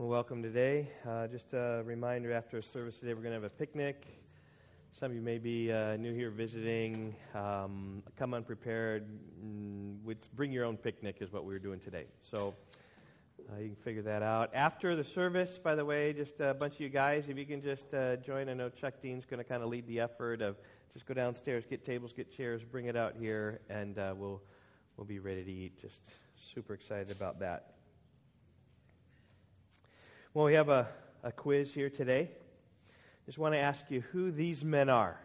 Well, welcome today. Uh, just a reminder after service today, we're going to have a picnic. Some of you may be uh, new here visiting. Um, come unprepared. Mm, bring your own picnic, is what we were doing today. So uh, you can figure that out. After the service, by the way, just a bunch of you guys, if you can just uh, join. I know Chuck Dean's going to kind of lead the effort of just go downstairs, get tables, get chairs, bring it out here, and uh, we'll, we'll be ready to eat. Just super excited about that. Well, we have a, a quiz here today. Just want to ask you who these men are.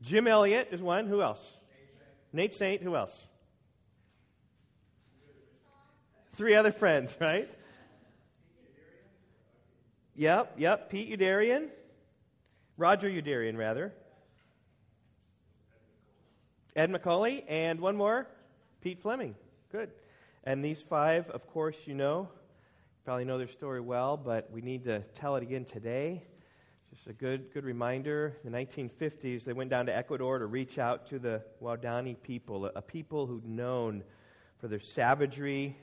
Jim Elliot is one. Who else? Nate Saint. Who else? Three other friends, right? Yep, yep. Pete Youderian. Roger Youderian, rather. Ed McCully. And one more. Pete Fleming. Good. And these five, of course, you know, probably know their story well, but we need to tell it again today. Just a good, good reminder. In the 1950s, they went down to Ecuador to reach out to the Waodani people, a people who'd known for their savagery,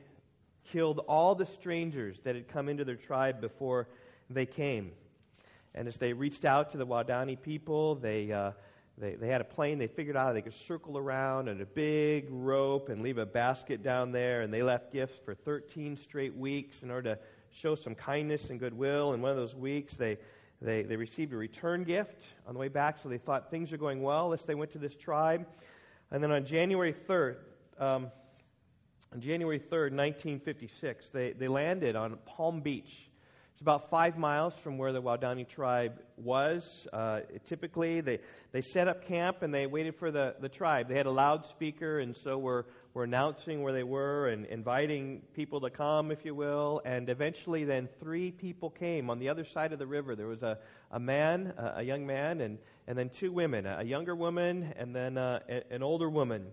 killed all the strangers that had come into their tribe before they came. And as they reached out to the Waodani people, they uh, they, they had a plane. They figured out they could circle around and a big rope and leave a basket down there. And they left gifts for 13 straight weeks in order to show some kindness and goodwill. And one of those weeks, they, they, they received a return gift on the way back. So they thought things are going well. As they went to this tribe. And then on January 3rd, um, on January 3rd, 1956, they, they landed on Palm Beach it's about five miles from where the Waodani tribe was. Uh, typically, they, they set up camp and they waited for the, the tribe. They had a loudspeaker, and so were, were announcing where they were and inviting people to come, if you will. And eventually, then three people came on the other side of the river. There was a, a man, a, a young man, and, and then two women, a younger woman and then uh, an older woman.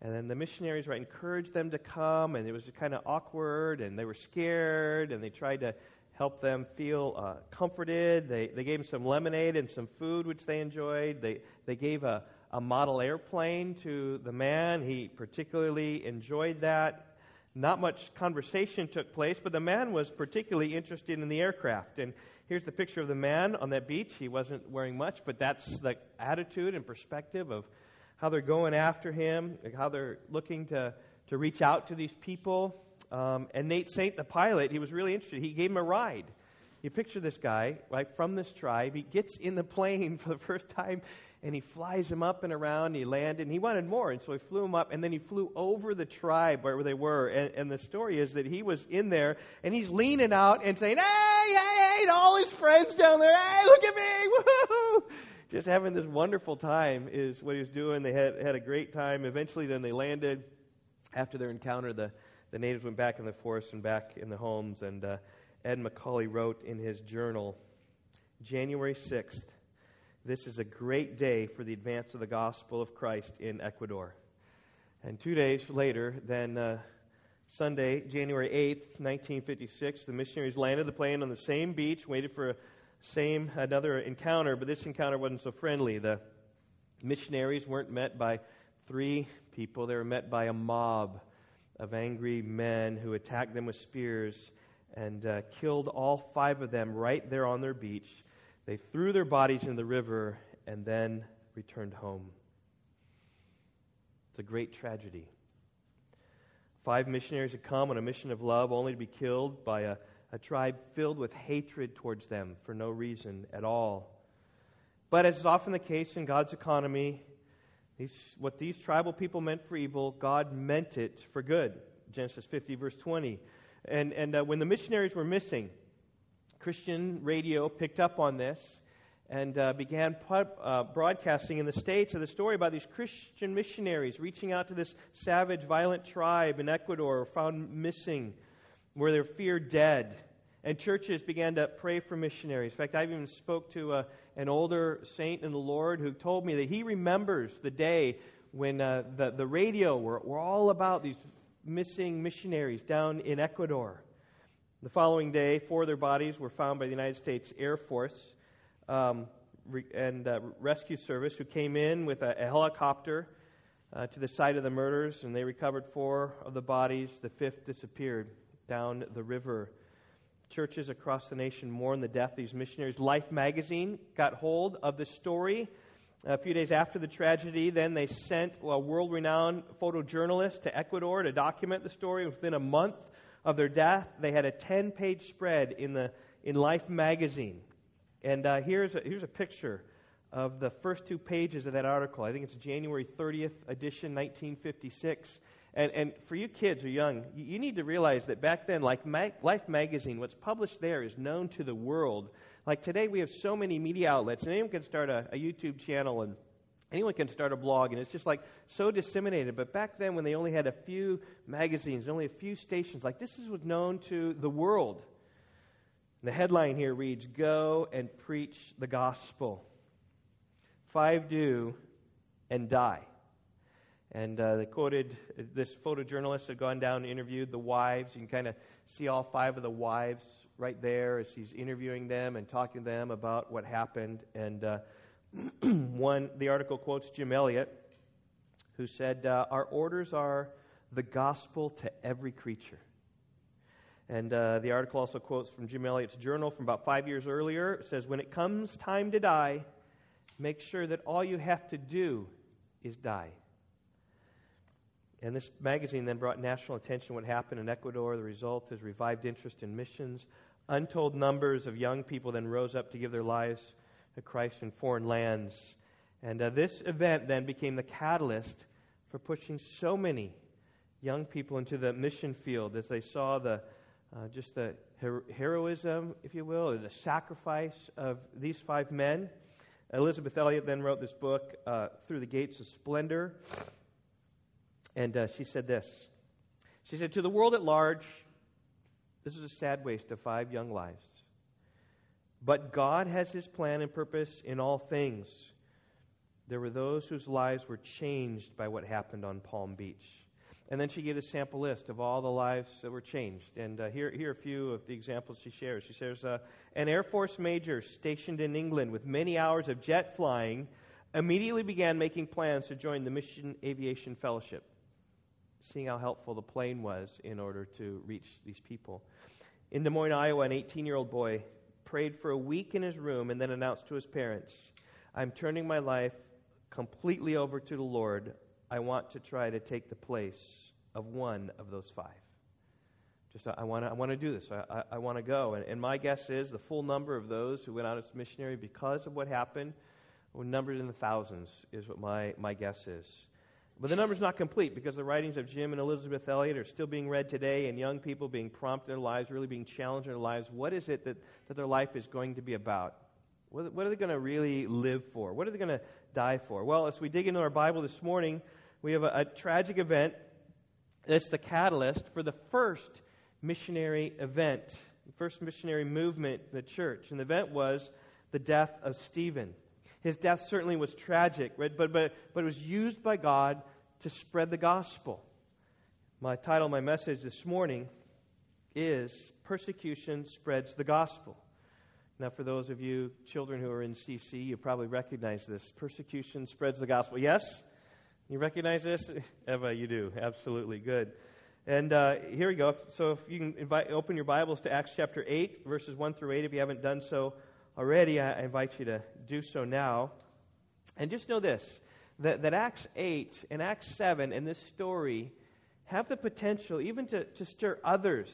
And then the missionaries right, encouraged them to come, and it was kind of awkward, and they were scared, and they tried to help them feel uh, comforted. They, they gave them some lemonade and some food, which they enjoyed. They, they gave a, a model airplane to the man. He particularly enjoyed that. Not much conversation took place, but the man was particularly interested in the aircraft. And here's the picture of the man on that beach. He wasn't wearing much, but that's the attitude and perspective of how they're going after him, how they're looking to, to reach out to these people. Um, and Nate Saint, the pilot, he was really interested. He gave him a ride. You picture this guy, right, from this tribe. He gets in the plane for the first time and he flies him up and around. He landed and he wanted more. And so he flew him up and then he flew over the tribe where they were. And, and the story is that he was in there and he's leaning out and saying, Hey, hey, hey, to all his friends down there. Hey, look at me. Woo-hoo! Just having this wonderful time is what he was doing. They had, had a great time. Eventually, then they landed after their encounter. The the natives went back in the forest and back in the homes. And uh, Ed McCully wrote in his journal January 6th, this is a great day for the advance of the gospel of Christ in Ecuador. And two days later, then uh, Sunday, January 8th, 1956, the missionaries landed the plane on the same beach, waited for a same another encounter, but this encounter wasn't so friendly. The missionaries weren't met by three people, they were met by a mob of angry men who attacked them with spears and uh, killed all five of them right there on their beach. They threw their bodies in the river and then returned home. It's a great tragedy. Five missionaries had come on a mission of love only to be killed by a, a tribe filled with hatred towards them for no reason at all. But as is often the case in God's economy, what these tribal people meant for evil, God meant it for good. Genesis 50, verse 20. And, and uh, when the missionaries were missing, Christian radio picked up on this and uh, began uh, broadcasting in the States of the story about these Christian missionaries reaching out to this savage, violent tribe in Ecuador found missing, where they're feared dead. And churches began to pray for missionaries. In fact, I even spoke to a, an older saint in the Lord who told me that he remembers the day when uh, the, the radio were, were all about these missing missionaries down in Ecuador. The following day, four of their bodies were found by the United States Air Force um, re- and uh, Rescue Service, who came in with a, a helicopter uh, to the site of the murders, and they recovered four of the bodies. The fifth disappeared down the river. Churches across the nation mourn the death of these missionaries. Life magazine got hold of the story a few days after the tragedy. Then they sent a world renowned photojournalist to Ecuador to document the story. Within a month of their death, they had a 10 page spread in, the, in Life magazine. And uh, here's, a, here's a picture of the first two pages of that article. I think it's January 30th edition, 1956. And, and for you kids are young, you, need to realize that back then, like Life magazine, what's published there is known to the world. Like today, we have so many media outlets, and anyone can start a, a YouTube channel and anyone can start a blog, and it's just like so disseminated. But back then, when they only had a few magazines, only a few stations, like this was known to the world. The headline here reads Go and preach the gospel. Five do and die. And uh, they quoted this photojournalist had gone down and interviewed the wives. You can kind of see all five of the wives right there as he's interviewing them and talking to them about what happened. And uh, one, the article quotes Jim Elliot, who said, uh, Our orders are the gospel to every creature. And uh, the article also quotes from Jim Elliot's journal from about five years earlier. It says, When it comes time to die, make sure that all you have to do is die. And this magazine then brought national attention to what happened in Ecuador. The result is revived interest in missions. Untold numbers of young people then rose up to give their lives to Christ in foreign lands. And uh, this event then became the catalyst for pushing so many young people into the mission field as they saw the uh, just the her- heroism, if you will, or the sacrifice of these five men. Elizabeth Elliot then wrote this book, uh, Through the Gates of Splendor. And uh, she said this She said, To the world at large, this is a sad waste of five young lives. But God has his plan and purpose in all things. There were those whose lives were changed by what happened on Palm Beach. And then she gave a sample list of all the lives that were changed. And uh, here, here are a few of the examples she shares. She says, uh, An Air Force major stationed in England with many hours of jet flying immediately began making plans to join the Mission Aviation Fellowship seeing how helpful the plane was in order to reach these people. In Des Moines, Iowa, an 18 year old boy prayed for a week in his room and then announced to his parents, I'm turning my life completely over to the Lord. I want to try to take the place of one of those five. Just, I want to I wanna do this. I, I, I want to go. And, and my guess is the full number of those who went out as missionary because of what happened were numbered in the thousands, is what my, my guess is. But the number's not complete because the writings of Jim and Elizabeth Elliot are still being read today, and young people being prompted in their lives, really being challenged in their lives. What is it that, that their life is going to be about? What, what are they going to really live for? What are they going to die for? Well, as we dig into our Bible this morning, we have a, a tragic event that's the catalyst for the first missionary event, the first missionary movement in the church. And the event was the death of Stephen. His death certainly was tragic, but, but, but it was used by God to spread the gospel. My title, my message this morning is Persecution Spreads the Gospel. Now, for those of you children who are in CC, you probably recognize this. Persecution spreads the gospel. Yes? You recognize this? Eva, you do. Absolutely. Good. And uh, here we go. So if you can invite, open your Bibles to Acts chapter 8, verses 1 through 8, if you haven't done so already, I invite you to do so now. And just know this that, that Acts 8 and Acts 7 and this story have the potential even to, to stir others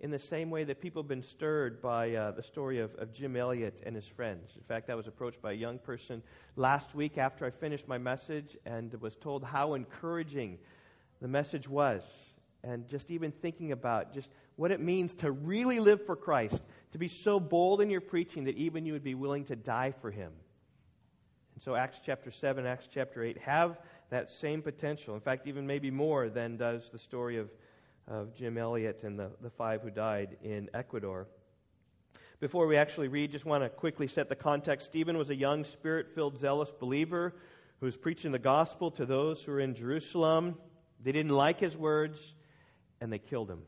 in the same way that people have been stirred by uh, the story of, of Jim Elliot and his friends. In fact, I was approached by a young person last week after I finished my message and was told how encouraging the message was. And just even thinking about just what it means to really live for Christ, to be so bold in your preaching that even you would be willing to die for him. And so Acts chapter 7, Acts chapter 8 have that same potential. In fact, even maybe more than does the story of, of Jim Elliot and the, the five who died in Ecuador. Before we actually read, just want to quickly set the context. Stephen was a young, spirit filled, zealous believer who was preaching the gospel to those who were in Jerusalem. They didn't like his words, and they killed him.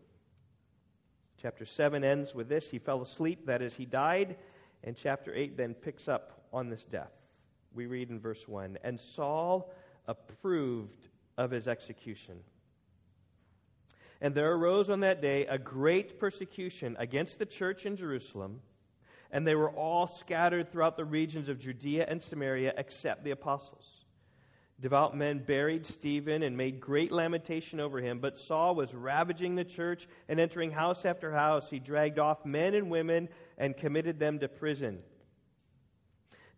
Chapter 7 ends with this He fell asleep, that is, he died. And chapter 8 then picks up on this death we read in verse 1 And Saul approved of his execution. And there arose on that day a great persecution against the church in Jerusalem, and they were all scattered throughout the regions of Judea and Samaria except the apostles. Devout men buried Stephen and made great lamentation over him, but Saul was ravaging the church and entering house after house. He dragged off men and women and committed them to prison.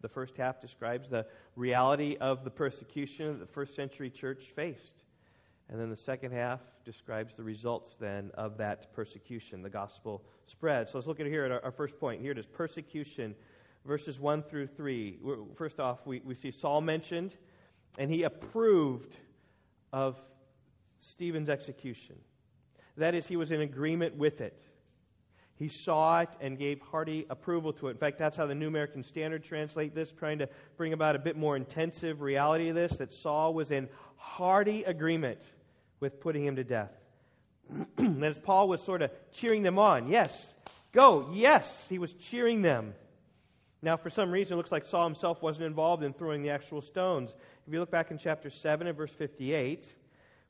The first half describes the reality of the persecution that the first century church faced. And then the second half describes the results then of that persecution. The gospel spread. So let's look at here at our, our first point. Here it is persecution, verses 1 through 3. First off, we, we see Saul mentioned, and he approved of Stephen's execution. That is, he was in agreement with it. He saw it and gave hearty approval to it. In fact, that's how the New American Standard translate this, trying to bring about a bit more intensive reality of this, that Saul was in hearty agreement with putting him to death. That as Paul was sort of cheering them on. Yes, go. Yes, he was cheering them. Now, for some reason, it looks like Saul himself wasn't involved in throwing the actual stones. If you look back in chapter 7 and verse 58,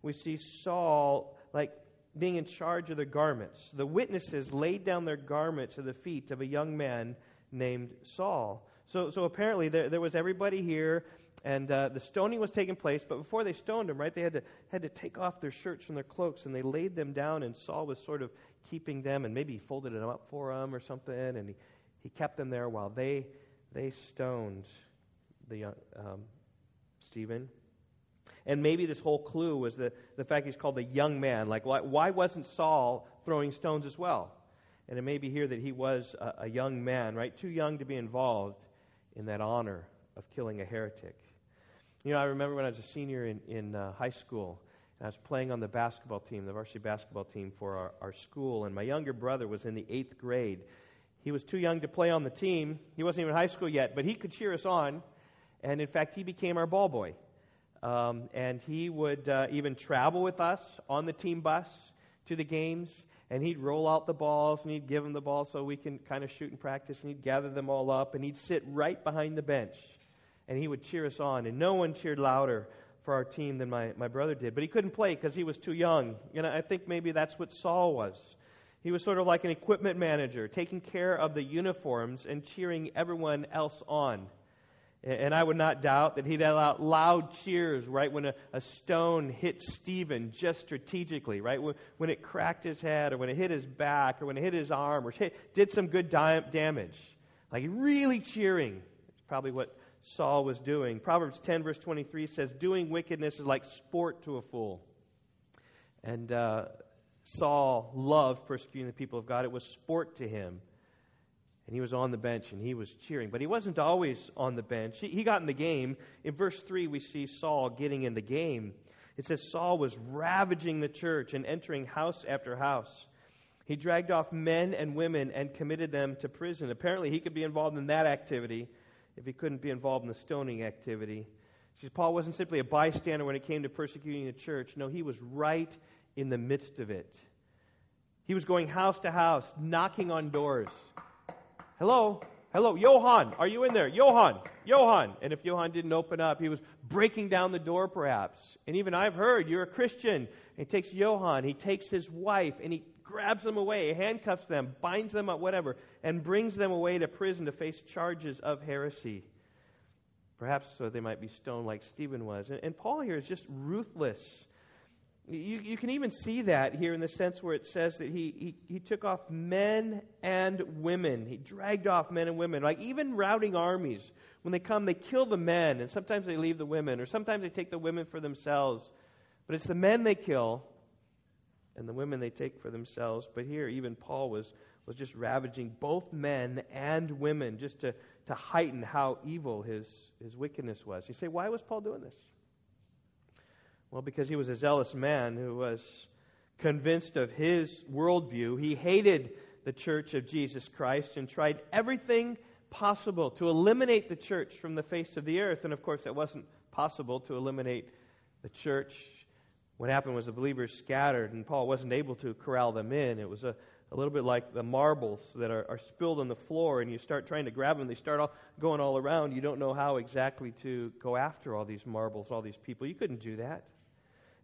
we see Saul, like, being in charge of the garments. The witnesses laid down their garments at the feet of a young man named Saul. So, so apparently, there, there was everybody here and uh, the stoning was taking place, but before they stoned him, right, they had to, had to take off their shirts from their cloaks, and they laid them down, and Saul was sort of keeping them, and maybe he folded them up for them or something, and he, he kept them there while they, they stoned the, um, Stephen. And maybe this whole clue was the, the fact he's called a young man. Like, why, why wasn't Saul throwing stones as well? And it may be here that he was a, a young man, right? Too young to be involved in that honor of killing a heretic. You know, I remember when I was a senior in, in uh, high school, and I was playing on the basketball team, the varsity basketball team for our, our school, and my younger brother was in the eighth grade. He was too young to play on the team. He wasn't even in high school yet, but he could cheer us on. And in fact, he became our ball boy. Um, and he would uh, even travel with us on the team bus to the games. And he'd roll out the balls and he'd give them the ball so we can kind of shoot and practice. And he'd gather them all up and he'd sit right behind the bench and he would cheer us on. And no one cheered louder for our team than my, my brother did. But he couldn't play because he was too young. And I think maybe that's what Saul was. He was sort of like an equipment manager, taking care of the uniforms and cheering everyone else on. And I would not doubt that he'd let loud cheers right when a, a stone hit Stephen just strategically, right? When, when, it cracked his head or when it hit his back or when it hit his arm or hit, did some good di- damage. Like really cheering. It's probably what Saul was doing. Proverbs 10, verse 23 says, Doing wickedness is like sport to a fool. And uh, Saul loved persecuting the people of God. It was sport to him. And he was on the bench and he was cheering. But he wasn't always on the bench. He, he got in the game. In verse 3, we see Saul getting in the game. It says Saul was ravaging the church and entering house after house. He dragged off men and women and committed them to prison. Apparently, he could be involved in that activity if he couldn't be involved in the stoning activity. See, Paul wasn't simply a bystander when it came to persecuting the church. No, he was right in the midst of it. He was going house to house, knocking on doors. Hello? Hello, Johann, are you in there? Johann, Johann. And if Johann didn't open up, he was breaking down the door perhaps. And even I've heard you're a Christian. he takes Johann, he takes his wife, and he grabs them away, handcuffs them, binds them up, whatever, and brings them away to prison to face charges of heresy. Perhaps so they might be stoned like Stephen was. And, and Paul here is just ruthless. You, you, can even see that here in the sense where it says that he, he, he took off men and women. He dragged off men and women. Like even routing armies, when they come, they kill the men, and sometimes they leave the women, or sometimes they take the women for themselves. But it's the men they kill, and the women they take for themselves. But here, even Paul was, was just ravaging both men and women just to, to heighten how evil his, his wickedness was. You say, why was Paul doing this? Well, because he was a zealous man who was convinced of his worldview. He hated the church of Jesus Christ and tried everything possible to eliminate the church from the face of the earth. And of course, it wasn't possible to eliminate the church. What happened was the believers scattered, and Paul wasn't able to corral them in. It was a, a little bit like the marbles that are, are spilled on the floor, and you start trying to grab them. They start all, going all around. You don't know how exactly to go after all these marbles, all these people. You couldn't do that.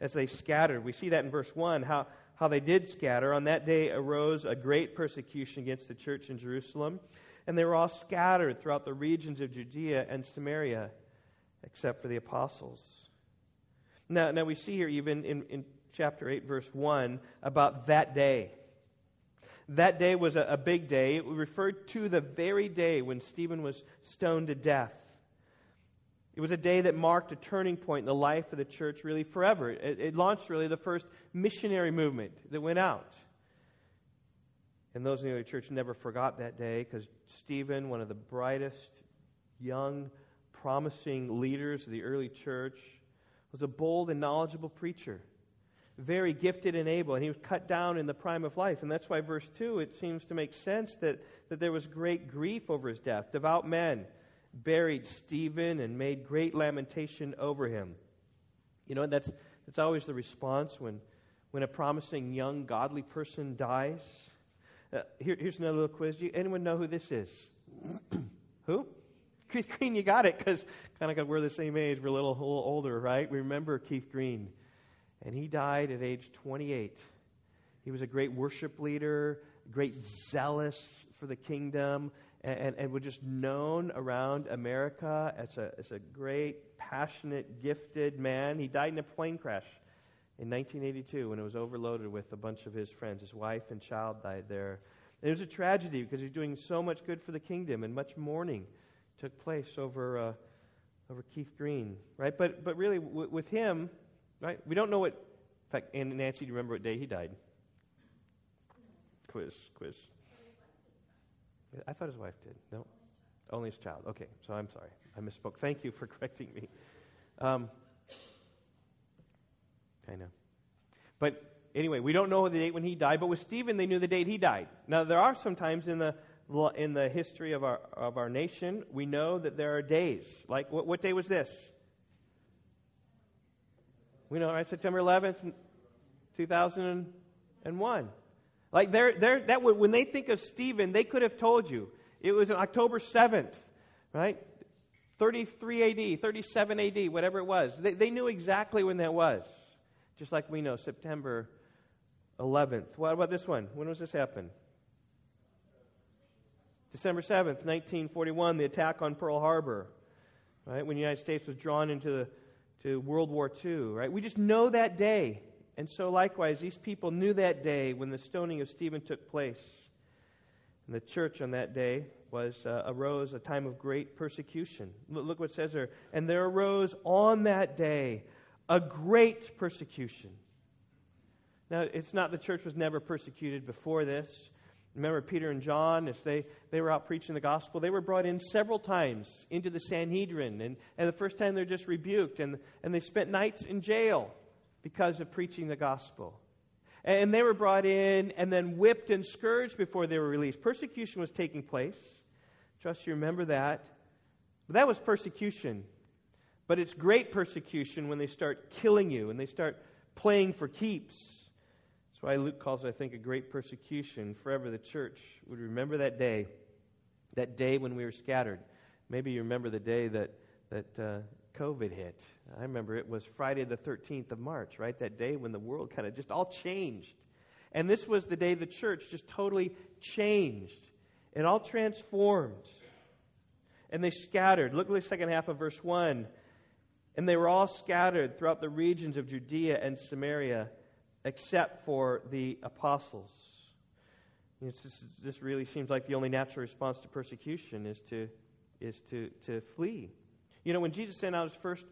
As they scattered, we see that in verse 1 how, how they did scatter. On that day arose a great persecution against the church in Jerusalem and they were all scattered throughout the regions of Judea and Samaria, except for the apostles. Now, now we see here, even in, in chapter 8, verse 1, about that day. That day was a, a big day. It referred to the very day when Stephen was stoned to death. It was a day that marked a turning point in the life of the church, really forever. It, it launched, really, the first missionary movement that went out. And those in the early church never forgot that day because Stephen, one of the brightest, young, promising leaders of the early church, was a bold and knowledgeable preacher, very gifted and able, and he was cut down in the prime of life. And that's why, verse 2, it seems to make sense that, that there was great grief over his death. Devout men buried Stephen and made great lamentation over him. You know, that's, that's always the response when, when a promising young, godly person dies. Uh, here, here's another little quiz. Do you, anyone know who this is? who? Keith Green, you got it, because kind of we're the same age. We're a little, a little older, right? We remember Keith Green. And he died at age 28. He was a great worship leader, great zealous for the kingdom, and, and, just known around America as a, as a great, passionate, gifted man. He died in a plane crash in 1982 when it was overloaded with a bunch of his friends. His wife and child died there. And it was a tragedy because he was doing so much good for the kingdom, and much mourning took place over, uh, over Keith Green, right? But, but really, w- with him, right, we don't know what, in fact, and Nancy, do you remember what day he died? Quiz, quiz. I thought his wife did. No? Only his child. Okay, so I'm sorry. I misspoke. Thank you for correcting me. Um, I know. But anyway, we don't know the date when he died, but with Stephen, they knew the date he died. Now, there are some times in the in the history of our of our nation, we know that there are days. Like what, what day was this? We know, right? September 11th, 2001. Like they're, they're, that would, when they think of Stephen, they could have told you it was October 7th, right? 33 AD, 37 AD, whatever it was. They, they knew exactly when that was. Just like we know, September 11th. What about this one? When was this happen? December 7th, 1941, the attack on Pearl Harbor, right? When the United States was drawn into the, to World War II, right? We just know that day. And so, likewise, these people knew that day when the stoning of Stephen took place. And the church on that day was uh, arose a time of great persecution. Look, what says there. And there arose on that day a great persecution. Now, it's not the church was never persecuted before this. Remember Peter and John, as they, they were out preaching the gospel, they were brought in several times into the Sanhedrin. And, and the first time they're just rebuked, and, and they spent nights in jail because of preaching the gospel. And they were brought in and then whipped and scourged before they were released. Persecution was taking place. Trust you remember that. But that was persecution. But it's great persecution when they start killing you and they start playing for keeps. That's why Luke calls it, I think, a great persecution. Forever the church would remember that day, that day when we were scattered. Maybe you remember the day that, that uh, COVID hit. I remember it was Friday the 13th of March, right? That day when the world kind of just all changed. And this was the day the church just totally changed. It all transformed. And they scattered. Look at the second half of verse 1. And they were all scattered throughout the regions of Judea and Samaria, except for the apostles. Just, this really seems like the only natural response to persecution is to, is to, to flee. You know, when Jesus sent out his first,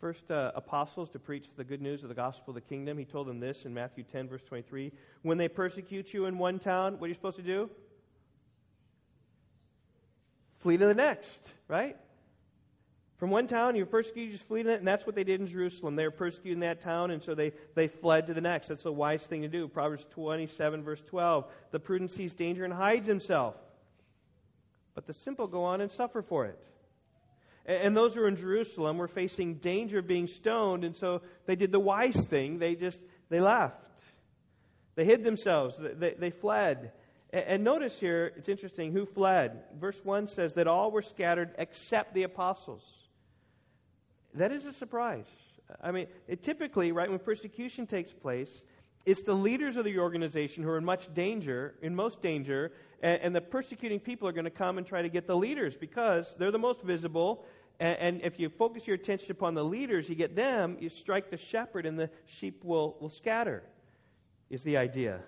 first uh, apostles to preach the good news of the gospel of the kingdom, he told them this in Matthew 10, verse 23. When they persecute you in one town, what are you supposed to do? Flee to the next, right? From one town, you're persecuted, you just flee to it, and that's what they did in Jerusalem. They were persecuting that town, and so they, they fled to the next. That's the wise thing to do. Proverbs 27, verse 12. The prudent sees danger and hides himself, but the simple go on and suffer for it. And, those who were in Jerusalem were facing danger of being stoned, and so they did the wise thing. They just, they left. They hid themselves. They, they fled. And notice here, it's interesting who fled. Verse 1 says that all were scattered except the apostles. That is a surprise. I mean, it typically, right, when persecution takes place, it's the leaders of the organization who are in much danger, in most danger, and, and the persecuting people are going to come and try to get the leaders because they're the most visible. And, and, if you focus your attention upon the leaders, you get them, you strike the shepherd, and the sheep will, will scatter, is the idea.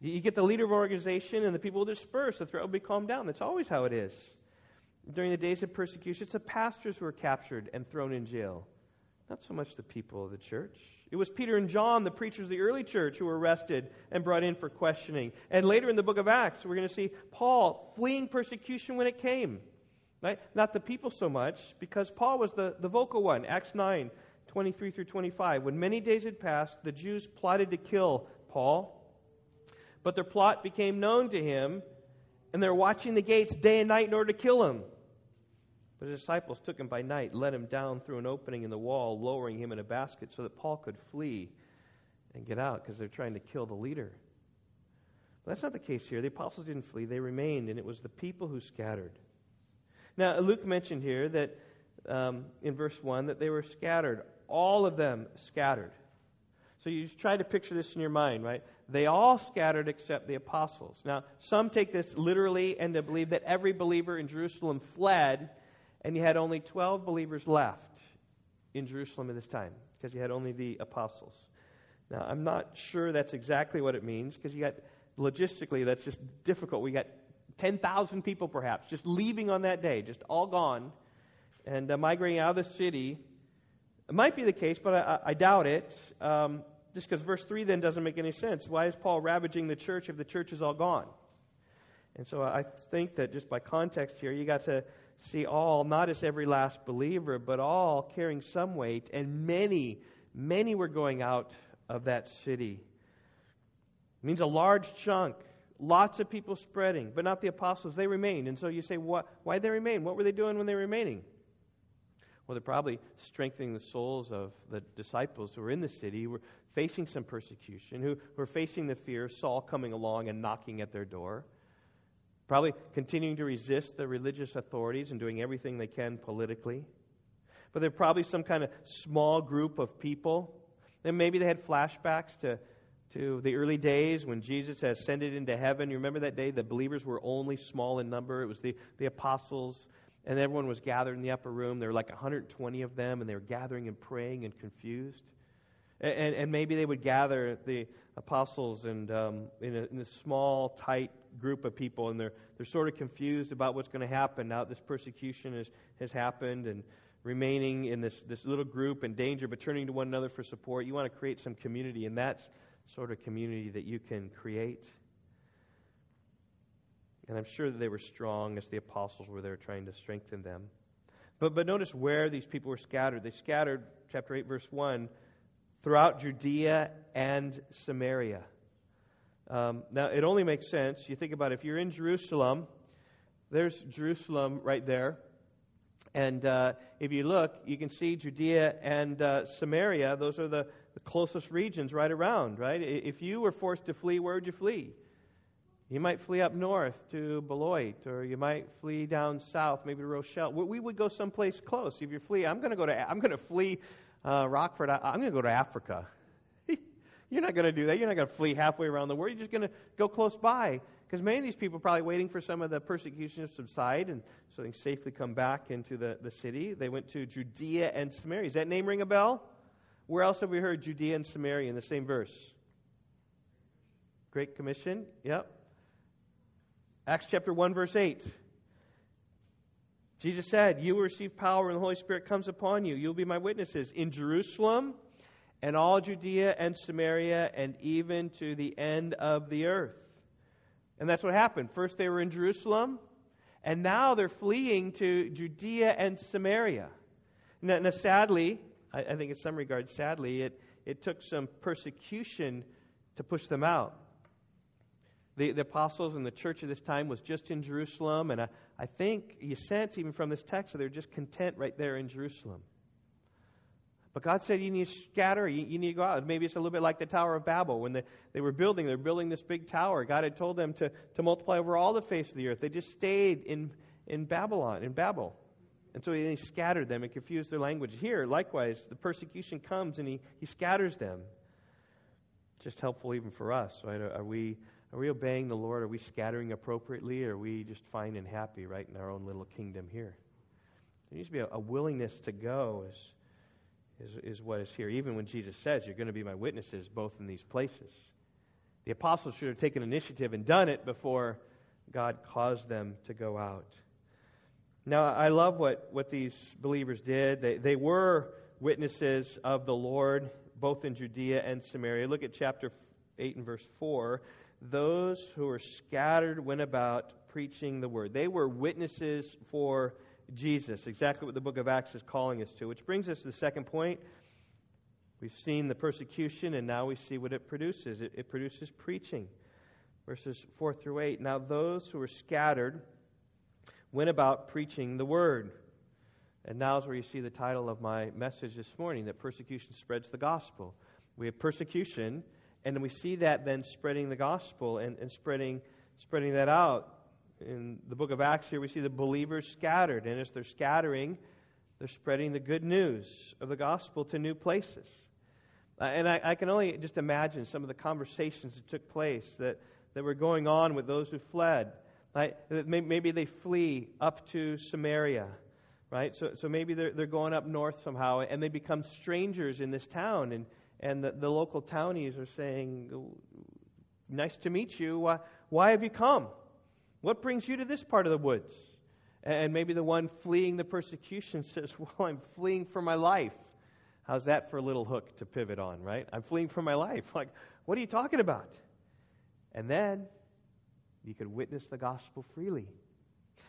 You get the leader of an organization, and the people will disperse. The threat will be calmed down. That's always how it is. During the days of persecution, it's the pastors who are captured and thrown in jail, not so much the people of the church. It was Peter and John, the preachers of the early church, who were arrested and brought in for questioning. And later in the book of Acts, we're going to see Paul fleeing persecution when it came. Right? Not the people so much, because Paul was the, the vocal one. Acts 9, 23 through 25. When many days had passed, the Jews plotted to kill Paul. But their plot became known to him, and they're watching the gates day and night in order to kill him. But his disciples took him by night, led him down through an opening in the wall, lowering him in a basket so that Paul could flee and get out because they're trying to kill the leader. But that's not the case here. The apostles didn't flee, they remained, and it was the people who scattered. Now, Luke mentioned here that um, in verse 1 that they were scattered, all of them scattered. So you just try to picture this in your mind, right? They all scattered except the apostles. Now, some take this literally and they believe that every believer in Jerusalem fled, and you had only 12 believers left in Jerusalem at this time because you had only the apostles. Now, I'm not sure that's exactly what it means because you got logistically that's just difficult. We got 10,000 people perhaps just leaving on that day, just all gone, and uh, migrating out of the city. It might be the case, but I, I doubt it. Um, just because verse 3 then doesn't make any sense. Why is Paul ravaging the church if the church is all gone? And so I think that just by context here, you got to see all, not as every last believer, but all carrying some weight, and many, many were going out of that city. It means a large chunk, lots of people spreading, but not the apostles. They remained. And so you say, what, why they remain? What were they doing when they were remaining? Well, they're probably strengthening the souls of the disciples who were in the city, who were facing some persecution, who were facing the fear of Saul coming along and knocking at their door. Probably continuing to resist the religious authorities and doing everything they can politically. But they're probably some kind of small group of people. And maybe they had flashbacks to, to the early days when Jesus ascended into heaven. You remember that day? The believers were only small in number. It was the, the apostles and everyone was gathered in the upper room. There were like 120 of them, and they were gathering and praying and confused. And, and maybe they would gather the apostles and um, in, a, in a small, tight group of people, and they're, they're sort of confused about what's going to happen now this persecution has, has happened and remaining in this, this little group in danger, but turning to one another for support. You want to create some community, and that's sort of community that you can create. And I'm sure that they were strong as the apostles were there trying to strengthen them. But, but notice where these people were scattered. They scattered, chapter 8, verse 1, throughout Judea and Samaria. Um, now, it only makes sense. You think about it, if you're in Jerusalem, there's Jerusalem right there. And uh, if you look, you can see Judea and uh, Samaria. Those are the, the closest regions right around, right? If you were forced to flee, where would you flee? You might flee up north to Beloit, or you might flee down south, maybe to Rochelle. We would go someplace close. If you flee, I'm going to go to. I'm going to flee uh, Rockford. I, I'm going to go to Africa. You're not going to do that. You're not going to flee halfway around the world. You're just going to go close by. Because many of these people are probably waiting for some of the persecution to subside and so they can safely come back into the, the city. They went to Judea and Samaria. Does that name ring a bell? Where else have we heard Judea and Samaria in the same verse? Great Commission. Yep. Acts chapter 1, verse 8. Jesus said, You will receive power when the Holy Spirit comes upon you. You'll be my witnesses in Jerusalem and all Judea and Samaria and even to the end of the earth. And that's what happened. First, they were in Jerusalem, And now they're fleeing to Judea and Samaria. Now, now sadly, I, I think in some regards, sadly, it, it took some persecution to push them out. The, the apostles and the church at this time was just in Jerusalem, and I, I think you sense even from this text that they're just content right there in Jerusalem. But God said you need to scatter, you, you, need to go out. Maybe it's a little bit like the Tower of Babel. When they, they were building, they're building this big tower. God had told them to, to multiply over all the face of the earth. They just stayed in, in Babylon, in Babel. And so he scattered them and confused their language. Here, likewise, the persecution comes and he, he scatters them. Just helpful even for us. Right? Are, we, are we obeying the Lord? Are we scattering appropriately? Are we just fine and happy right in our own little kingdom here? There needs to be a, a willingness to go as is, is what is here. Even when Jesus says, You're going to be my witnesses both in these places. The apostles should have taken initiative and done it before God caused them to go out. Now, I love what, what these believers did. They, they were witnesses of the Lord, both in Judea and Samaria. Look at chapter 8 and verse 4. Those who were scattered went about preaching the word. They were witnesses for Jesus, exactly what the book of Acts is calling us to. Which brings us to the second point. We've seen the persecution, and now we see what it produces. It, it produces preaching. Verses 4 through 8. Now, those who were scattered went about preaching the word. And now is where you see the title of my message this morning that persecution spreads the gospel. We have persecution, and then we see that then spreading the gospel and, and spreading, spreading that out in the book of Acts here, we see the believers scattered. And as they're scattering, they're spreading the good news of the gospel to new places. Uh, and I, I, can only just imagine some of the conversations that took place that, that were going on with those who fled. Right? Uh, maybe they flee up to Samaria, right? So, so maybe they're, they're going up north somehow, and they become strangers in this town. And, and the, the local townies are saying, Nice to meet you. Why, why have you come? What brings you to this part of the woods? And maybe the one fleeing the persecution says, Well, I'm fleeing for my life. How's that for a little hook to pivot on, right? I'm fleeing for my life. Like, what are you talking about? And then you could witness the gospel freely.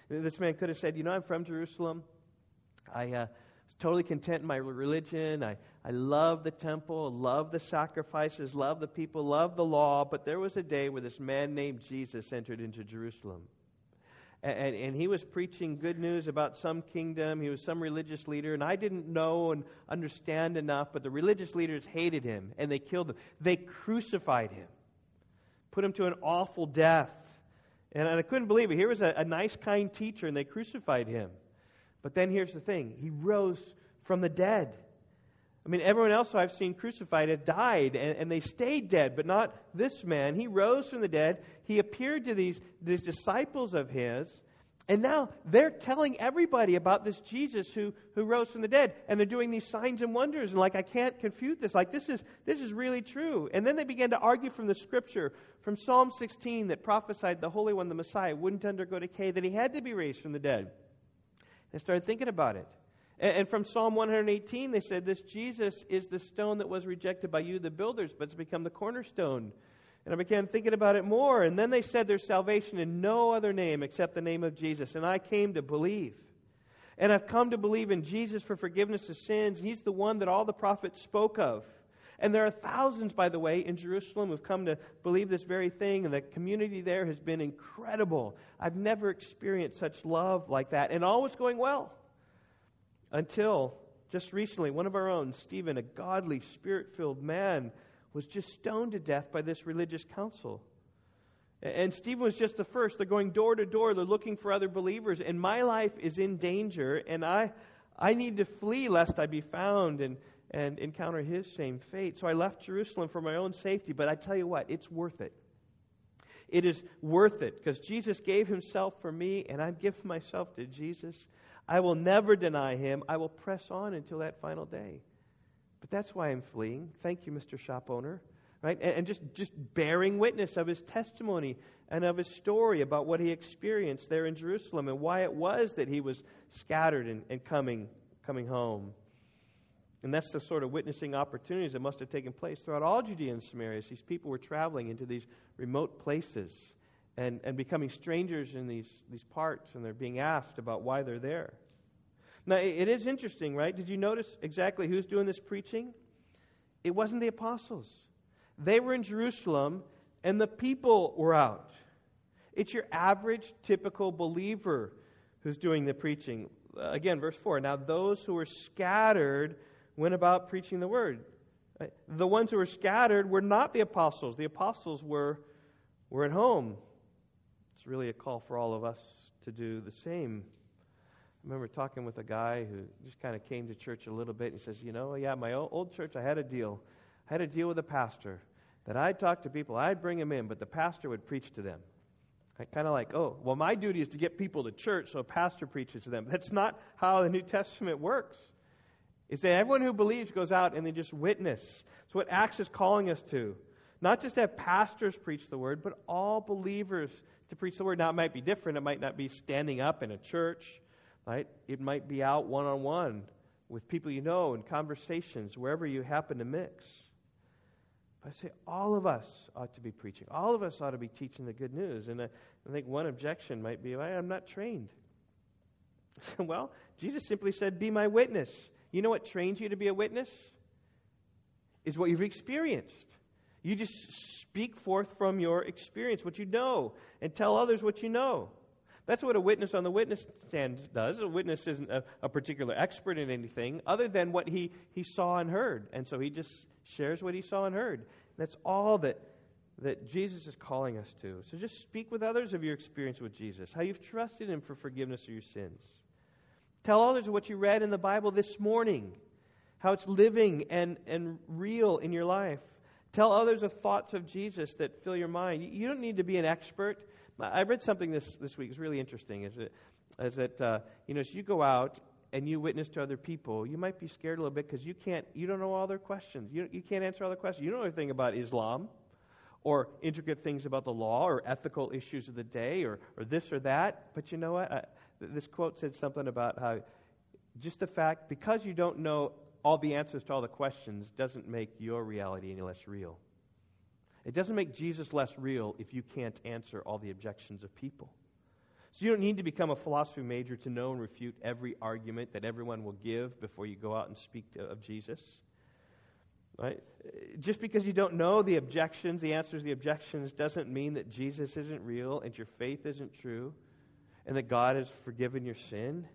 This man could have said, You know, I'm from Jerusalem. I uh, was totally content in my religion. I, I love the temple, love the sacrifices, love the people, love the law. But there was a day where this man named Jesus entered into Jerusalem. And, and, and, he was preaching good news about some kingdom. He was some religious leader. And I didn't know and understand enough, but the religious leaders hated him and they killed him. They crucified him, put him to an awful death. And I couldn't believe it. Here was a, a nice, kind teacher, and they crucified him. But then here's the thing he rose from the dead. I mean, everyone else I've seen crucified had died, and, and, they stayed dead, but not this man. He rose from the dead. He appeared to these, these disciples of his, and now they're telling everybody about this Jesus who, who rose from the dead. And they're doing these signs and wonders, and like, I can't confute this. Like, this is, this is really true. And then they began to argue from the scripture, from Psalm 16, that prophesied the Holy One, the Messiah, wouldn't undergo decay, that he had to be raised from the dead. They started thinking about it. And from Psalm 118, they said, This Jesus is the stone that was rejected by you, the builders, but it's become the cornerstone. And I began thinking about it more. And then they said there's salvation in no other name except the name of Jesus. And I came to believe. And I've come to believe in Jesus for forgiveness of sins. He's the one that all the prophets spoke of. And there are thousands, by the way, in Jerusalem who've come to believe this very thing, and the community there has been incredible. I've never experienced such love like that, and all was going well. Until just recently, one of our own, Stephen, a godly, spirit filled man, was just stoned to death by this religious council. And Stephen was just the first. They're going door to door. They're looking for other believers. And my life is in danger. And I, I need to flee lest I be found and, and encounter his same fate. So I left Jerusalem for my own safety. But I tell you what, it's worth it. It is worth it because Jesus gave himself for me, and I've given myself to Jesus. I will never deny him. I will press on until that final day. But that's why I'm fleeing. Thank you, Mr. Shop Owner. Right? And, and just, just bearing witness of his testimony and of his story about what he experienced there in Jerusalem and why it was that he was scattered and, and coming, coming home. And that's the sort of witnessing opportunities that must have taken place throughout all Judea and Samaria. These people were traveling into these remote places and, and becoming strangers in these, these parts, and they're being asked about why they're there. Now, it is interesting, right? Did you notice exactly who's doing this preaching? It wasn't the apostles. They were in Jerusalem, and the people were out. It's your average, typical believer who's doing the preaching. Uh, again, verse 4 Now those who were scattered went about preaching the word. The ones who were scattered were not the apostles, the apostles were, were at home. It's really a call for all of us to do the same. Remember talking with a guy who just kind of came to church a little bit. And he says, You know, yeah, my old church, I had a deal. I had a deal with a pastor that I'd talk to people, I'd bring them in, but the pastor would preach to them. I kind of like, oh, well, my duty is to get people to church, so a pastor preaches to them. That's not how the New Testament works. It's that everyone who believes goes out and they just witness. It's what Acts is calling us to. Not just have pastors preach the word, but all believers to preach the word. Now, it might be different. It might not be standing up in a church, right? It might be out one on one with people you know in conversations, wherever you happen to mix. But I say all of us ought to be preaching. All of us ought to be teaching the good news. And I, I think one objection might be, I'm not trained. well, Jesus simply said, Be my witness. You know what trains you to be a witness? Is what you've experienced. You just speak forth from your experience, what you know, and tell others what you know. That's what a witness on the witness stand does. A witness isn't a, a particular expert in anything other than what he, he saw and heard. And so he just shares what he saw and heard. That's all that, that Jesus is calling us to. So just speak with others of your experience with Jesus, how you've trusted him for forgiveness of your sins. Tell others what you read in the Bible this morning, how it's living and, and real in your life. Tell others of thoughts of Jesus that fill your mind. You don't need to be an expert. I read something this, this week. It's really interesting. Is that, is that uh, you know, as you go out and you witness to other people, you might be scared a little bit because you can't, you don't know all their questions. You, you can't answer all the questions. You don't know anything about Islam or intricate things about the law or ethical issues of the day or, or this or that. But you know what? I, this quote said something about how just the fact, because you don't know all the answers to all the questions, doesn't make your reality any less real. It doesn't make Jesus less real if you can't answer all the objections of people. So you don't need to become a philosophy major to know and refute every argument that everyone will give before you go out and speak to, of Jesus. Right? Just because you don't know the objections, the answers to the objections, doesn't mean that Jesus isn't real and your faith isn't true and that God has forgiven your sin.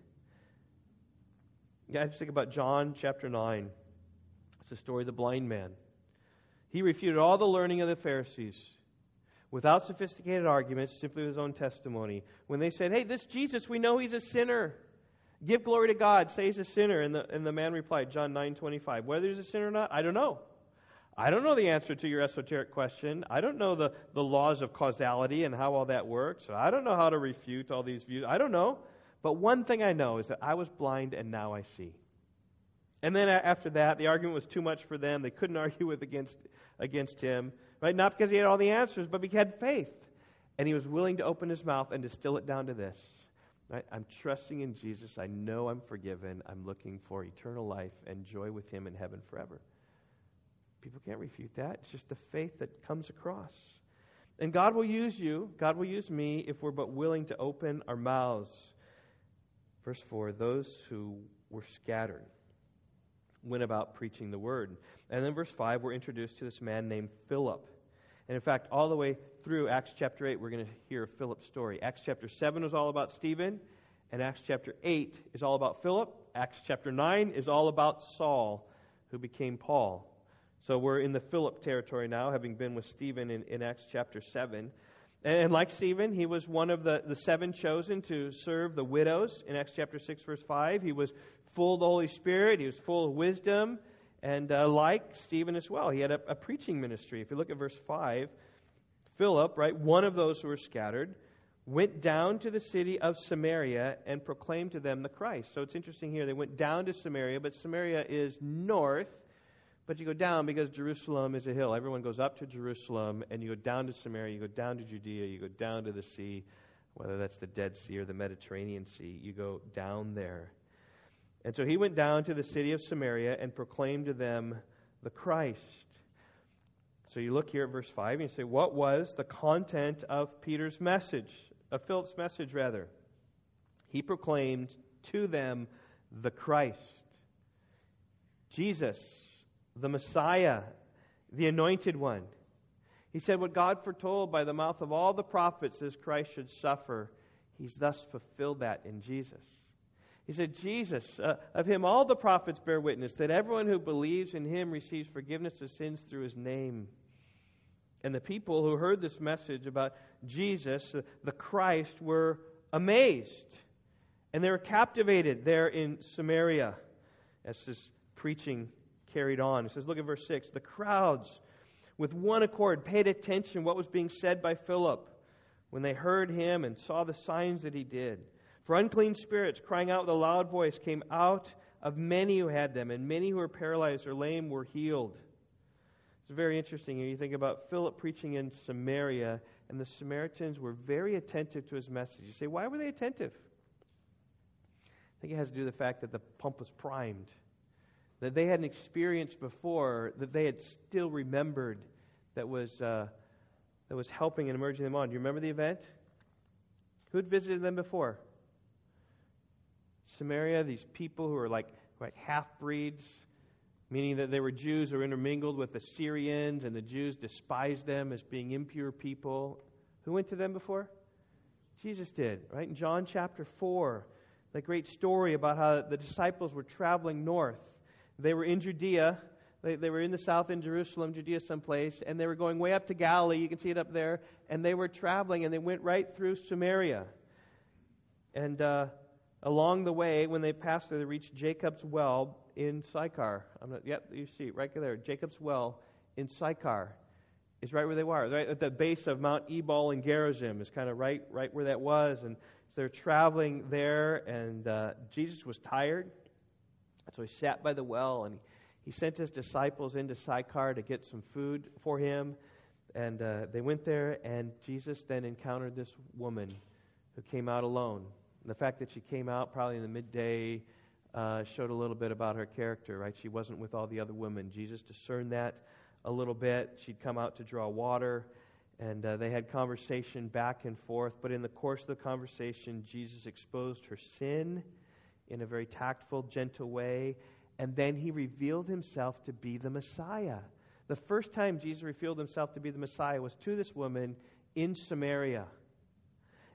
Yeah, just think about John chapter 9. It's the story of the blind man. He refuted all the learning of the Pharisees without sophisticated arguments, simply with his own testimony. When they said, Hey, this Jesus, we know he's a sinner. Give glory to God. Say he's a sinner. And the, and the man replied, John 9 25, whether he's a sinner or not, I don't know. I don't know the answer to your esoteric question. I don't know the, the laws of causality and how all that works. I don't know how to refute all these views. I don't know. But one thing I know is that I was blind and now I see. And then after that, the argument was too much for them. They couldn't argue with against, against him. Right? Not because he had all the answers, but because he had faith. And he was willing to open his mouth and distill it down to this. Right? I'm trusting in Jesus. I know I'm forgiven. I'm looking for eternal life and joy with him in heaven forever. People can't refute that. It's just the faith that comes across. And God will use you, God will use me if we're but willing to open our mouths. Verse 4 those who were scattered went about preaching the word. And then verse 5, we're introduced to this man named Philip. And in fact, all the way through Acts chapter 8, we're going to hear Philip's story. Acts chapter 7 is all about Stephen, and Acts chapter 8 is all about Philip. Acts chapter 9 is all about Saul, who became Paul. So we're in the Philip territory now, having been with Stephen in, in Acts chapter 7. And like Stephen, he was one of the, the seven chosen to serve the widows in Acts chapter 6, verse 5. He was full of the Holy Spirit, he was full of wisdom, and uh, like Stephen as well, he had a, a preaching ministry. If you look at verse 5, Philip, right, one of those who were scattered, went down to the city of Samaria and proclaimed to them the Christ. So it's interesting here. They went down to Samaria, but Samaria is north, but you go down because Jerusalem is a hill. Everyone goes up to Jerusalem, and you go down to Samaria, you go down to Judea, you go down to the sea, whether that's the Dead Sea or the Mediterranean Sea. You go down there. And so he went down to the city of Samaria and proclaimed to them the Christ. So you look here at verse 5 and you say, What was the content of Peter's message, of Philip's message, rather? He proclaimed to them the Christ, Jesus, the Messiah, the anointed one. He said, What God foretold by the mouth of all the prophets is Christ should suffer. He's thus fulfilled that in Jesus. He said, Jesus, uh, of him all the prophets bear witness that everyone who believes in him receives forgiveness of sins through his name. And the people who heard this message about Jesus, uh, the Christ, were amazed. And they were captivated there in Samaria as this preaching carried on. It says, look at verse 6. The crowds, with one accord, paid attention what was being said by Philip when they heard him and saw the signs that he did. For unclean spirits, crying out with a loud voice, came out of many who had them, and many who were paralyzed or lame were healed. It's very interesting. You think about Philip preaching in Samaria, and the Samaritans were very attentive to his message. You say, why were they attentive? I think it has to do with the fact that the pump was primed, that they had an experience before that they had still remembered that was, uh, that was helping and emerging them on. Do you remember the event? Who had visited them before? Samaria, these people who are like, like half breeds, meaning that they were Jews who were intermingled with the Assyrians, and the Jews despised them as being impure people. Who went to them before? Jesus did, right? In John chapter 4, that great story about how the disciples were traveling north. They were in Judea. They, they were in the south in Jerusalem, Judea someplace, and they were going way up to Galilee. You can see it up there. And they were traveling, and they went right through Samaria. And uh, along the way, when they passed there, they reached Jacob's well in Sychar. I'm not, yep, you see right there. Jacob's well in Sychar is right where they were, right at the base of Mount Ebal and Gerizim is kind of right, right where that was. And so they're traveling there, and uh, Jesus was tired, so he sat by the well, and he, sent his disciples into Sychar to get some food for him. And uh, they went there, and Jesus then encountered this woman who came out alone. The fact that she came out probably in the midday uh, showed a little bit about her character, right? She wasn't with all the other women. Jesus discerned that a little bit. She'd come out to draw water, and uh, they had conversation back and forth. But in the course of the conversation, Jesus exposed her sin in a very tactful, gentle way, and then he revealed himself to be the Messiah. The first time Jesus revealed himself to be the Messiah was to this woman in Samaria.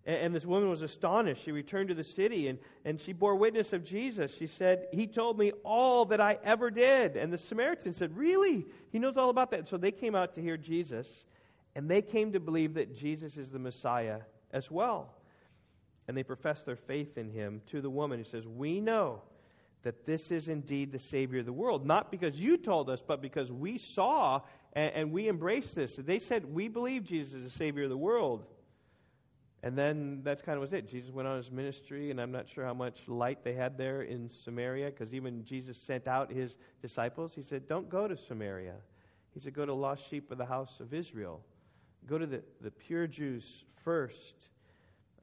And, this woman was astonished. She returned to the city and, and she bore witness of Jesus. She said, He told me all that I ever did. And the Samaritan said, Really? He knows all about that. So they came out to hear Jesus, and they came to believe that Jesus is the Messiah as well. And they professed their faith in him to the woman who says, We know that this is indeed the Savior of the world. Not because you told us, but because we saw and, and we embraced this. They said, We believe Jesus is the Savior of the world. And then that's kind of was it. Jesus went on his ministry, and I'm not sure how much light they had there in Samaria, because even Jesus sent out his disciples. He said, Don't go to Samaria. He said, Go to lost sheep of the house of Israel. Go to the, the pure Jews first.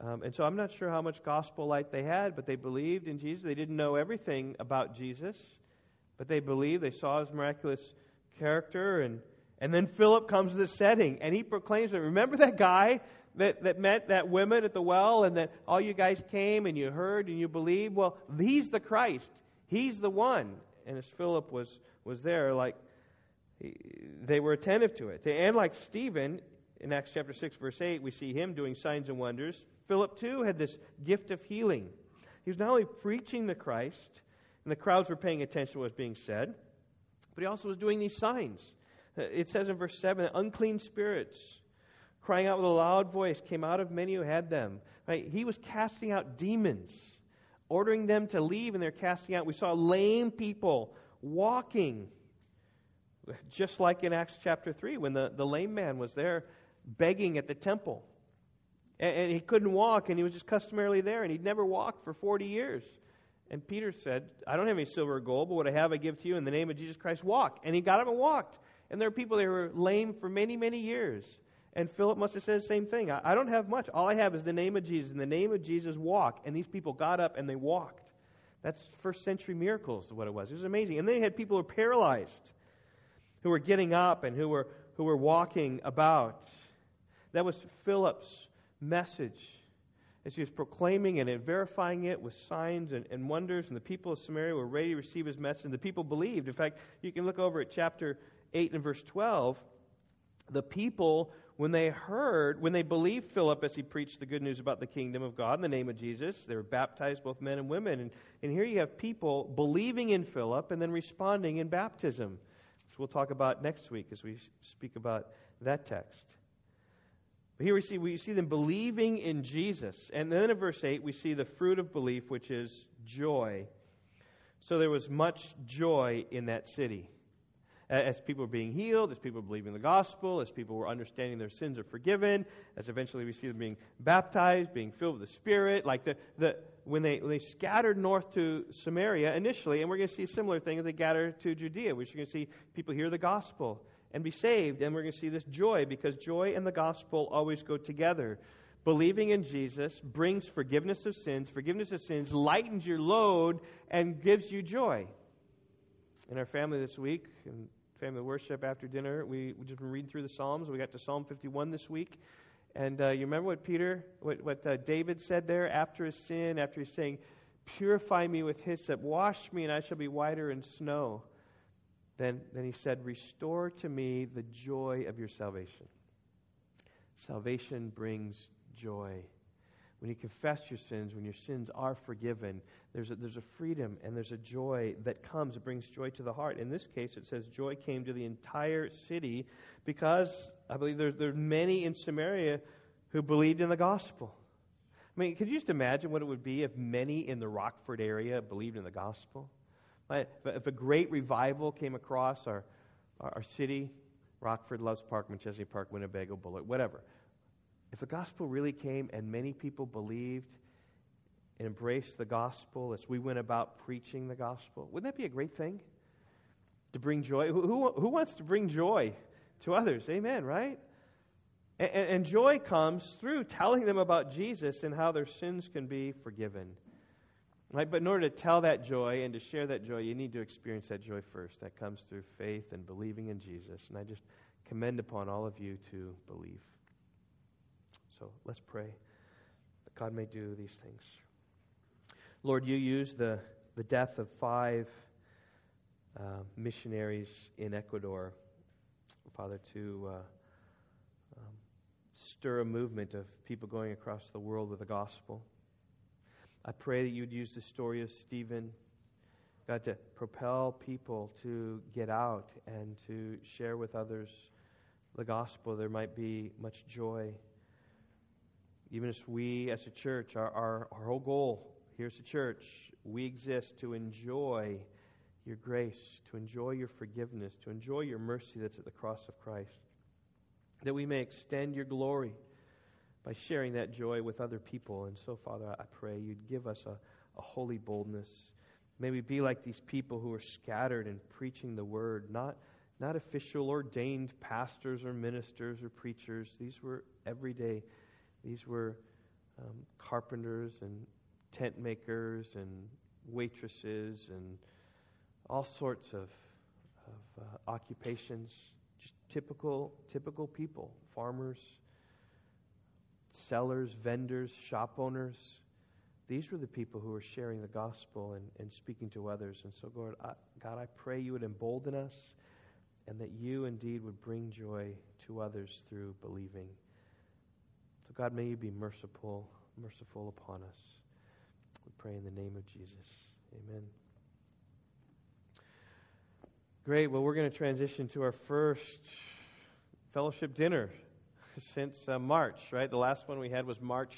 Um, and so I'm not sure how much gospel light they had, but they believed in Jesus. They didn't know everything about Jesus, but they believed. They saw his miraculous character. And, and then Philip comes to the setting, and he proclaims it. Remember that guy that, that met that woman at the well and that all you guys came and you heard and you believed? Well, he's the Christ. He's the one. And as Philip was, was there, like, they were attentive to it. And like Stephen, in Acts chapter 6, verse 8, we see him doing signs and wonders. Philip, too, had this gift of healing. He was not only preaching the Christ, and the crowds were paying attention to what was being said, but he also was doing these signs. Uh, it says in verse 7 unclean spirits crying out with a loud voice, came out of many who had them. Right? He was casting out demons, ordering them to leave, and they're casting out. We saw lame people walking, just like in Acts chapter 3, when the, the lame man was there begging at the temple. And, and he couldn't walk, and he was just customarily there, and he'd never walked for 40 years. And Peter said, I don't have any silver or gold, but what I have I give to you in the name of Jesus Christ. Walk. And he got up and walked. And there are people that were lame for many, many years. And Philip must have said the same thing. I, I don't have much. All I have is the name of Jesus. In the name of Jesus, walk. And these people got up and they walked. That's first century miracles, what it was. It was amazing. And then you had people who were paralyzed, who were getting up and who were who were walking about. That was Philip's message as he was proclaiming it and verifying it with signs and, and, wonders, and the people of Samaria were ready to receive his message, and the people believed. In fact, you can look over at chapter 8 and verse 12. The people, when they heard, when they believed Philip as he preached the good news about the kingdom of God in the name of Jesus, they were baptized, both men and women. And, and here you have people believing in Philip and then responding in baptism, which we'll talk about next week as we speak about that text. But here we see, we see them believing in Jesus. And then in verse 8, we see the fruit of belief, which is joy. So there was much joy in that city. As people were being healed, as people were believing the gospel, as people were understanding their sins are forgiven, as eventually we see them being baptized, being filled with the Spirit. Like the, the, when, they, when they scattered north to Samaria initially, and we're going to see a similar thing as they gather to Judea, which you're going to see people hear the gospel and be saved. And we're going to see this joy because joy and the gospel always go together. Believing in Jesus brings forgiveness of sins. Forgiveness of sins lightens your load and gives you joy. In our family this week, in family worship after dinner, we, we just been reading through the Psalms. We got to Psalm 51 this week. And uh, you remember what Peter, what, what uh, David said there after his sin, after he's saying, Purify me with hyssop, wash me, and I shall be whiter than snow. Then, then he said, Restore to me the joy of your salvation. Salvation brings joy. When you confess your sins, when your sins are forgiven, there's a, there's a freedom and there's a joy that comes. It brings joy to the heart. In this case, it says joy came to the entire city because I believe there's, there's many in Samaria who believed in the gospel. I mean, could you just imagine what it would be if many in the Rockford area believed in the gospel? If a great revival came across our, our, city, Rockford, Loves Park, Machesney Park, Winnebago, Bullet, whatever, if the gospel really came and many people believed and embraced the gospel as we went about preaching the gospel, wouldn't that be a great thing? To bring joy? Who, who, who wants to bring joy to others? Amen, right? And, and joy comes through telling them about Jesus and how their sins can be forgiven. Right? But in order to tell that joy and to share that joy, you need to experience that joy first. That comes through faith and believing in Jesus. And I just commend upon all of you to believe. So let's pray that God may do these things. Lord, you used the, the death of five uh, missionaries in Ecuador, Father, to uh, um, stir a movement of people going across the world with the gospel. I pray that you'd use the story of Stephen, God, to propel people to get out and to share with others the gospel. There might be much joy. Even as we, as a church, our, our, our whole goal here the church, we exist to enjoy your grace, to enjoy your forgiveness, to enjoy your mercy that's at the cross of Christ, that we may extend your glory by sharing that joy with other people. And so, Father, I pray you'd give us a, a holy boldness. May we be like these people who are scattered and preaching the word, not, not official ordained pastors or ministers or preachers. These were everyday. These were um, carpenters and tent makers and waitresses and all sorts of, of uh, occupations. Just typical, typical people, farmers sellers, vendors, shop owners. These were the people who were sharing the gospel and, and speaking to others. And so, God I, God, I pray you would embolden us and that you indeed would bring joy to others through believing. So, God, may you be merciful, merciful upon us. Pray in the name of Jesus. Amen. Great. Well, we're going to transition to our first fellowship dinner since uh, March, right? The last one we had was March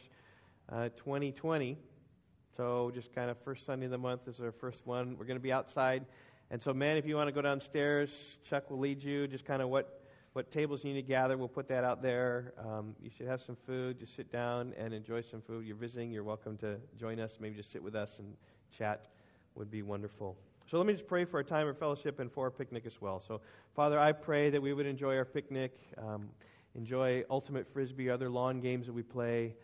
uh, 2020. So just kind of first Sunday of the month is our first one. We're going to be outside. And so, man, if you want to go downstairs, Chuck will lead you. Just kind of what, what tables you need to gather, we'll put that out there. Um, you should have some food. Just sit down and enjoy some food. You're visiting, you're welcome to join us. Maybe just sit with us and chat would be wonderful. So let me just pray for our time of fellowship and for our picnic as well. So, Father, I pray that we would enjoy our picnic. Um, enjoy ultimate frisbee, other lawn games that we play.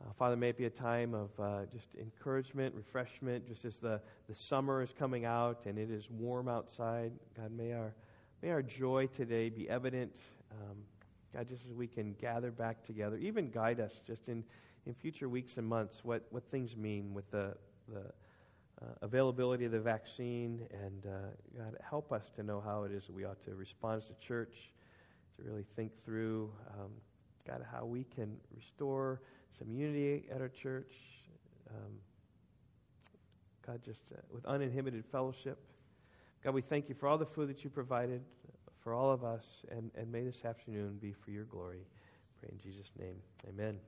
Uh, Father, may it be a time of uh, just encouragement, refreshment, just as the, the summer is coming out and it is warm outside. God, may our, may our joy today be evident Um, God, just as we can gather back together, even guide us just in, in future weeks and months what, what things mean with the, the uh, availability of the vaccine. And uh, God, help us to know how it is that we ought to respond as a church, to really think through, um, God, how we can restore some unity at our church. Um, God, just uh, with uninhibited fellowship. God, we thank you for all the food that you provided for all of us, and, and may this afternoon be for your glory. Pray in Jesus' name. Amen.